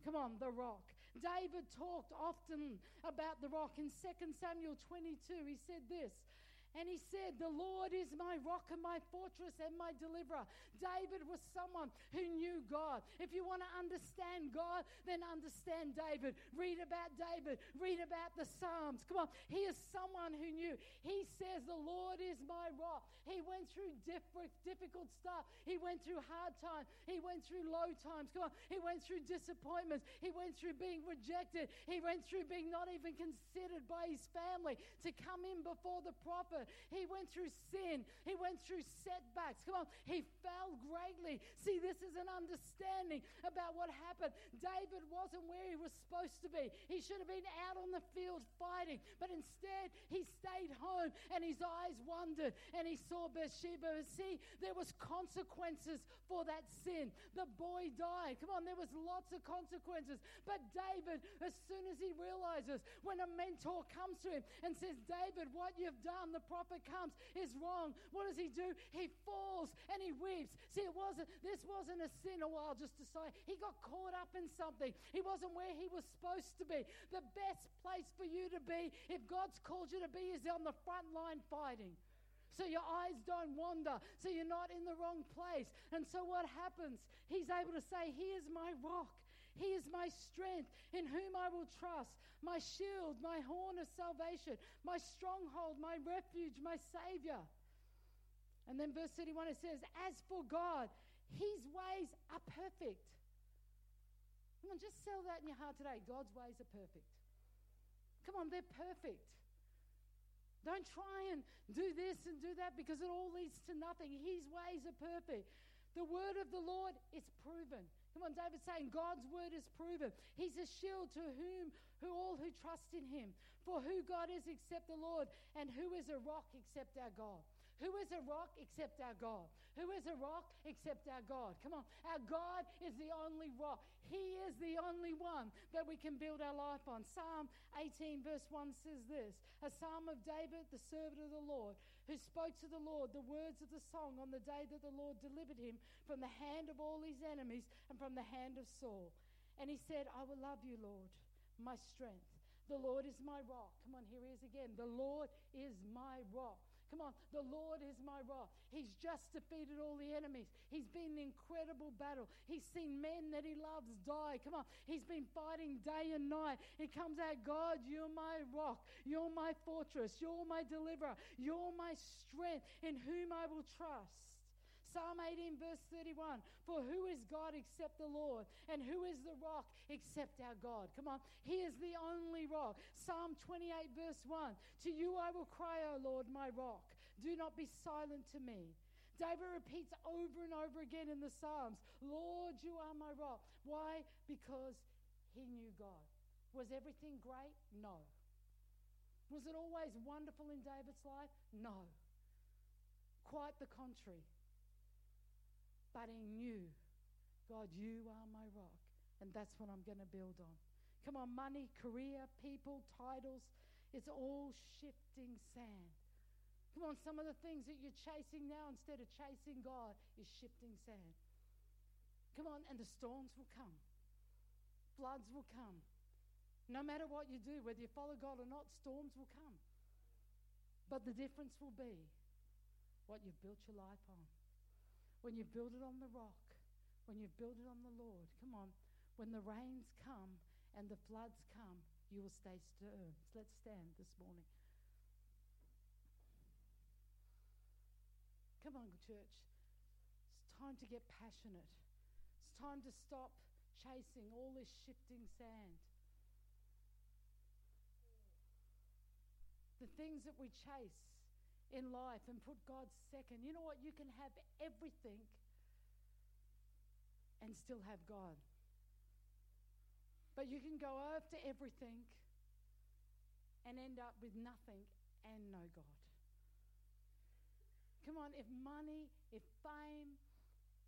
A: Come on, the rock. David talked often about the rock. In 2 Samuel 22, he said this and he said, The Lord is my rock and my fortress and my deliverer. David was someone who knew God. If you want to understand God, then understand David. Read about David. Read about the Psalms. Come on. He is someone who knew. He says, The Lord is my rock. He went through difficult stuff. He went through hard times. He went through low times. Come on. He went through disappointments. He went through being rejected. He went through being not even considered by his family to come in before the prophet. He went through sin. He went through setbacks. Come on. He fell greatly. See, this is an understanding about what happened. David wasn't where he was supposed to be. He should have been out on the field fighting, but instead he stayed home and his eyes wandered and he saw Bathsheba. See, there was consequences for that sin. The boy died. Come on, there was lots of consequences. But David, as soon as he realizes when a mentor comes to him and says, David, what you've done, the prophet comes, is wrong. What does he do? He falls and he weeps. See, it wasn't, this wasn't a sin a while just to say. He got caught up in something. He wasn't where he was supposed to be. The best place for you to be, if God's called you to be, is on the front line fighting so your eyes don't wander, so you're not in the wrong place. And so what happens? He's able to say, He is my rock. He is my strength, in whom I will trust, my shield, my horn of salvation, my stronghold, my refuge, my Savior. And then verse 31 it says, As for God, his ways are perfect. Come on, just sell that in your heart today. God's ways are perfect. Come on, they're perfect. Don't try and do this and do that because it all leads to nothing. His ways are perfect. The word of the Lord is proven. Come on, David's saying God's word is proven. He's a shield to whom who all who trust in him. For who God is except the Lord, and who is a rock except our God. Who is a rock except our God? Who is a rock except our God? Come on. Our God is the only rock. He is the only one that we can build our life on. Psalm 18, verse 1 says this A psalm of David, the servant of the Lord, who spoke to the Lord the words of the song on the day that the Lord delivered him from the hand of all his enemies and from the hand of Saul. And he said, I will love you, Lord, my strength. The Lord is my rock. Come on, here he is again. The Lord is my rock. Come on, the Lord is my rock. He's just defeated all the enemies. He's been an incredible battle. He's seen men that he loves die. Come on, he's been fighting day and night. He comes out, God, you're my rock. You're my fortress. You're my deliverer. You're my strength in whom I will trust. Psalm 18, verse 31 For who is God except the Lord? And who is the rock except our God? Come on, He is the only rock. Psalm 28, verse 1 To you I will cry, O Lord, my rock. Do not be silent to me. David repeats over and over again in the Psalms Lord, you are my rock. Why? Because he knew God. Was everything great? No. Was it always wonderful in David's life? No. Quite the contrary. But he knew, God, you are my rock, and that's what I'm going to build on. Come on, money, career, people, titles, it's all shifting sand. Come on, some of the things that you're chasing now instead of chasing God is shifting sand. Come on, and the storms will come, floods will come. No matter what you do, whether you follow God or not, storms will come. But the difference will be what you've built your life on. When you build it on the rock, when you build it on the Lord, come on, when the rains come and the floods come, you will stay. So let's stand this morning. Come on, church. It's time to get passionate. It's time to stop chasing all this shifting sand. The things that we chase in life and put God second. You know what? You can have everything and still have God. But you can go after everything and end up with nothing and no God. Come on, if money, if fame,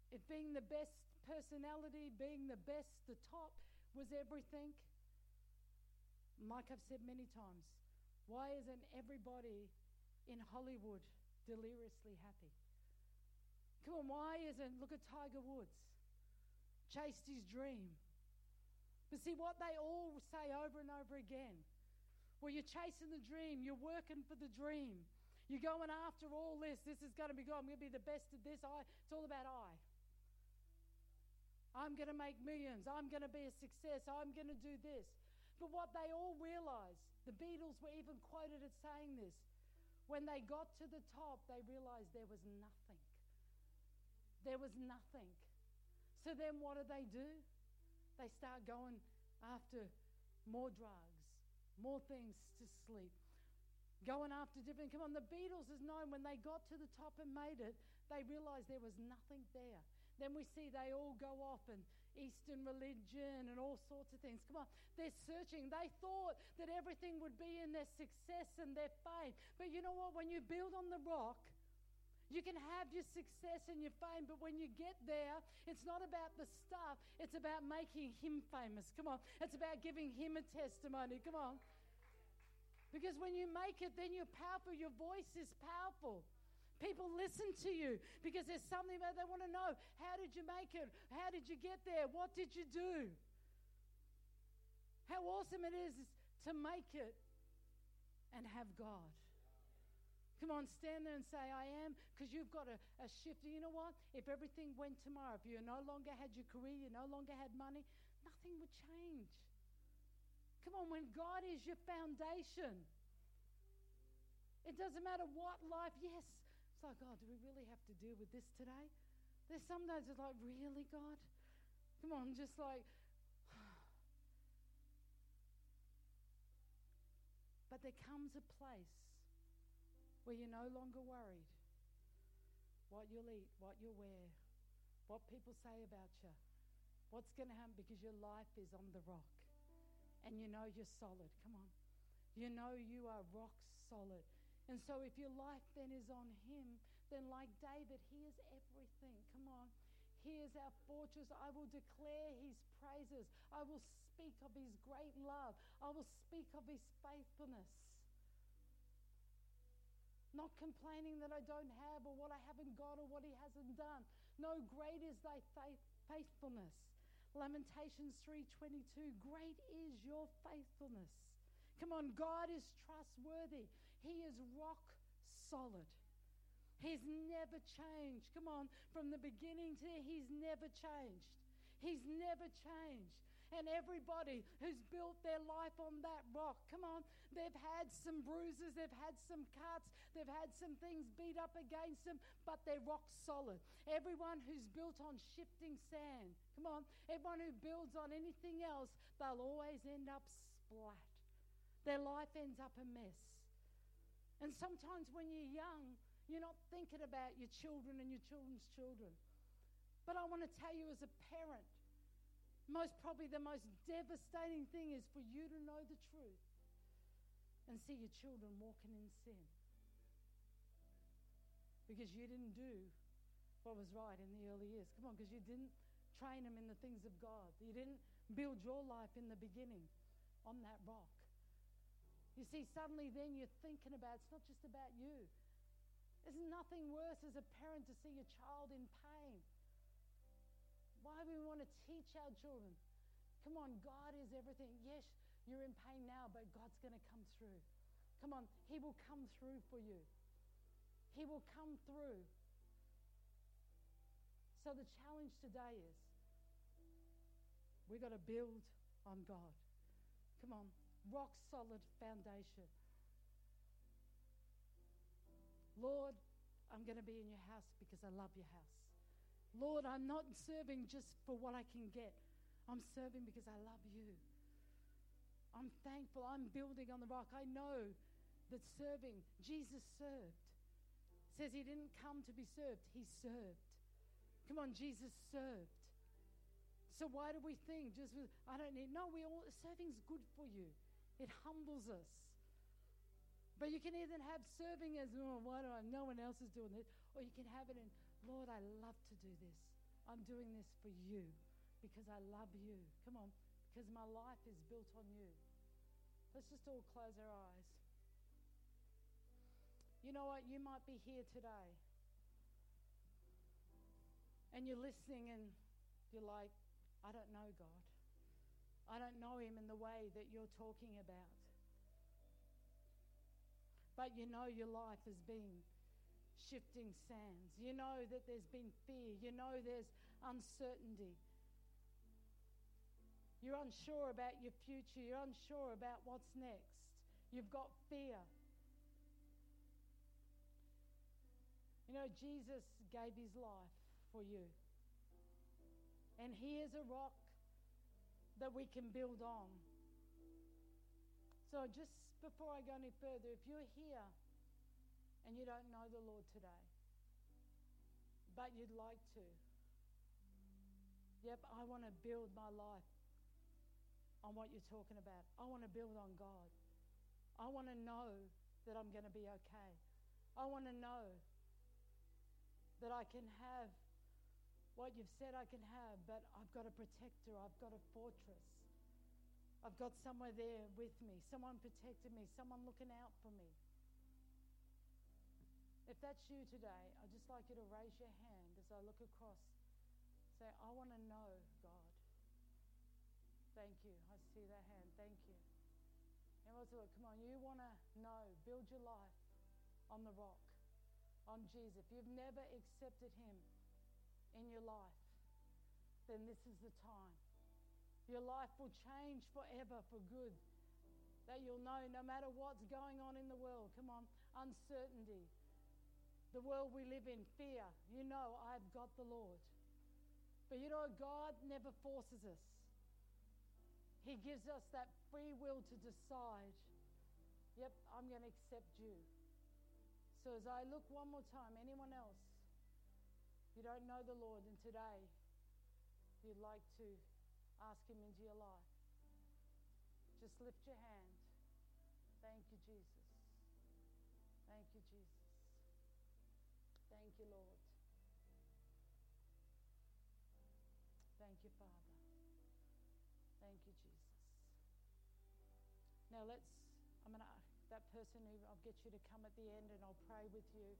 A: if being the best personality, being the best, the top was everything, like I've said many times, why isn't everybody in Hollywood deliriously happy. Come on, why isn't, look at Tiger Woods, chased his dream. But see what they all say over and over again. Well, you're chasing the dream, you're working for the dream. You're going after all this. This is going to be good. I'm going to be the best at this. I, it's all about I. I'm going to make millions. I'm going to be a success. I'm going to do this. But what they all realize, the Beatles were even quoted as saying this when they got to the top, they realized there was nothing. There was nothing. So then what do they do? They start going after more drugs, more things to sleep, going after different. Come on, the Beatles is known when they got to the top and made it, they realized there was nothing there. Then we see they all go off and Eastern religion and all sorts of things. Come on, they're searching. They thought that everything would be in their success and their fame. But you know what? When you build on the rock, you can have your success and your fame, but when you get there, it's not about the stuff, it's about making him famous. Come on, it's about giving him a testimony. Come on. Because when you make it, then you're powerful. Your voice is powerful. People listen to you because there's something that they want to know. How did you make it? How did you get there? What did you do? How awesome it is to make it and have God. Come on, stand there and say, I am, because you've got a, a shift. You know what? If everything went tomorrow, if you no longer had your career, you no longer had money, nothing would change. Come on, when God is your foundation, it doesn't matter what life, yes, it's like, God, do we really have to deal with this today? There's some days it's like, really, God? Come on, just like. <sighs> but there comes a place where you're no longer worried what you'll eat, what you'll wear, what people say about you, what's going to happen because your life is on the rock. And you know you're solid. Come on. You know you are rock solid. And so, if your life then is on Him, then like David, He is everything. Come on. He is our fortress. I will declare His praises. I will speak of His great love. I will speak of His faithfulness. Not complaining that I don't have or what I haven't got or what He hasn't done. No, great is thy faith, faithfulness. Lamentations 3:22 Great is your faithfulness. Come on, God is trustworthy. He is rock solid. He's never changed. Come on, from the beginning to he's never changed. He's never changed. And everybody who's built their life on that rock, come on, they've had some bruises, they've had some cuts, they've had some things beat up against them, but they're rock solid. Everyone who's built on shifting sand, come on, everyone who builds on anything else, they'll always end up splat. Their life ends up a mess. And sometimes when you're young, you're not thinking about your children and your children's children. But I want to tell you, as a parent, most probably the most devastating thing is for you to know the truth and see your children walking in sin. Because you didn't do what was right in the early years. Come on, because you didn't train them in the things of God. You didn't build your life in the beginning on that rock. You see, suddenly then you're thinking about it's not just about you. There's nothing worse as a parent to see your child in pain why do we want to teach our children. Come on, God is everything. Yes, you're in pain now, but God's going to come through. Come on, He will come through for you. He will come through. So the challenge today is we've got to build on God. Come on, rock solid foundation. Lord, I'm going to be in your house because I love your house. Lord, I'm not serving just for what I can get. I'm serving because I love you. I'm thankful. I'm building on the rock. I know that serving, Jesus served. Says he didn't come to be served, he served. Come on, Jesus served. So why do we think just I don't need no, we all serving's good for you. It humbles us. But you can either have serving as oh, why do I no one else is doing it, or you can have it in Lord, I love to do this. I'm doing this for you because I love you. Come on, because my life is built on you. Let's just all close our eyes. You know what? You might be here today and you're listening and you're like, I don't know God. I don't know Him in the way that you're talking about. But you know your life has been shifting sands. You know that there's been fear. You know there's uncertainty. You're unsure about your future. You're unsure about what's next. You've got fear. You know, Jesus gave his life for you. And he is a rock that we can build on. So, just before I go any further, if you're here and you don't know the Lord today, but you'd like to. Yep, I want to build my life on what you're talking about. I want to build on God. I want to know that I'm going to be okay. I want to know that I can have what you've said I can have, but I've got a protector, I've got a fortress. I've got somewhere there with me, someone protecting me, someone looking out for me. If that's you today, I'd just like you to raise your hand as I look across. Say, I want to know God. Thank you. I see that hand. Thank you. And also, come on, you want to know, build your life on the rock, on Jesus. If you've never accepted Him in your life, then this is the time. Your life will change forever for good. That you'll know no matter what's going on in the world, come on, uncertainty, the world we live in, fear, you know, I've got the Lord. But you know, God never forces us. He gives us that free will to decide, yep, I'm going to accept you. So as I look one more time, anyone else, you don't know the Lord, and today you'd like to ask Him into your life, just lift your hand. Thank you, Jesus. Thank you, Jesus. Thank you, Lord. Thank you, Father. Thank you, Jesus. Now let's, I'm going to, that person who I'll get you to come at the end and I'll pray with you.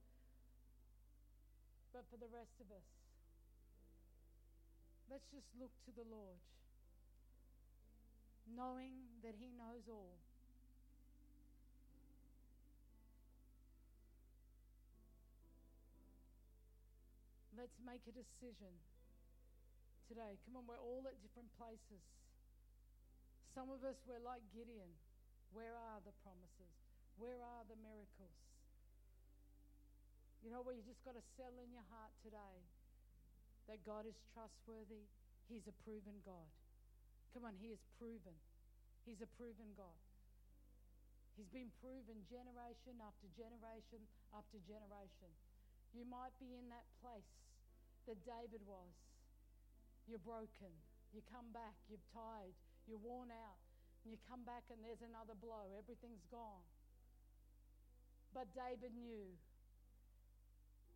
A: But for the rest of us, let's just look to the Lord, knowing that He knows all. Let's make a decision today. Come on, we're all at different places. Some of us, we're like Gideon. Where are the promises? Where are the miracles? You know where you just got to settle in your heart today that God is trustworthy. He's a proven God. Come on, He is proven. He's a proven God. He's been proven generation after generation after generation. You might be in that place that David was. You're broken. You come back, you're tired, you're worn out. And you come back and there's another blow. Everything's gone. But David knew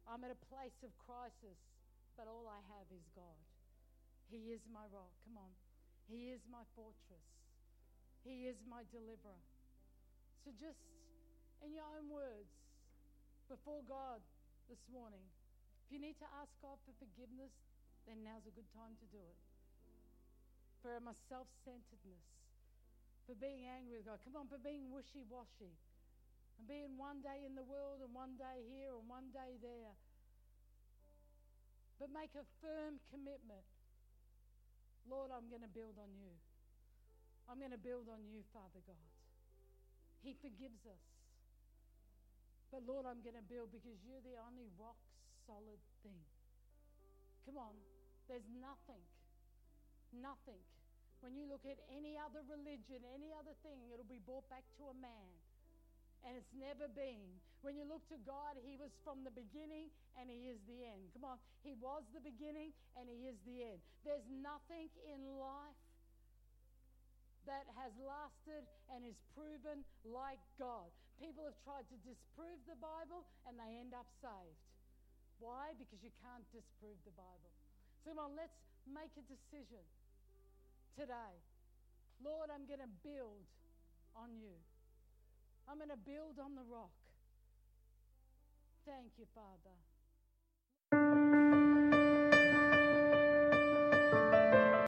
A: I'm at a place of crisis, but all I have is God. He is my rock. Come on. He is my fortress. He is my deliverer. So, just in your own words, before God this morning, if you need to ask God for forgiveness, then now's a good time to do it. For my self centeredness, for being angry with God. Come on, for being wishy washy. And being one day in the world and one day here and one day there. But make a firm commitment. Lord, I'm going to build on you. I'm going to build on you, Father God. He forgives us. But Lord, I'm going to build because you're the only rock solid thing. Come on. There's nothing, nothing. When you look at any other religion, any other thing, it'll be brought back to a man. And it's never been. When you look to God, He was from the beginning and He is the end. Come on. He was the beginning and He is the end. There's nothing in life that has lasted and is proven like God. People have tried to disprove the Bible and they end up saved. Why? Because you can't disprove the Bible. So come on, let's make a decision today. Lord, I'm going to build on you. I'm going to build on the rock. Thank you, Father.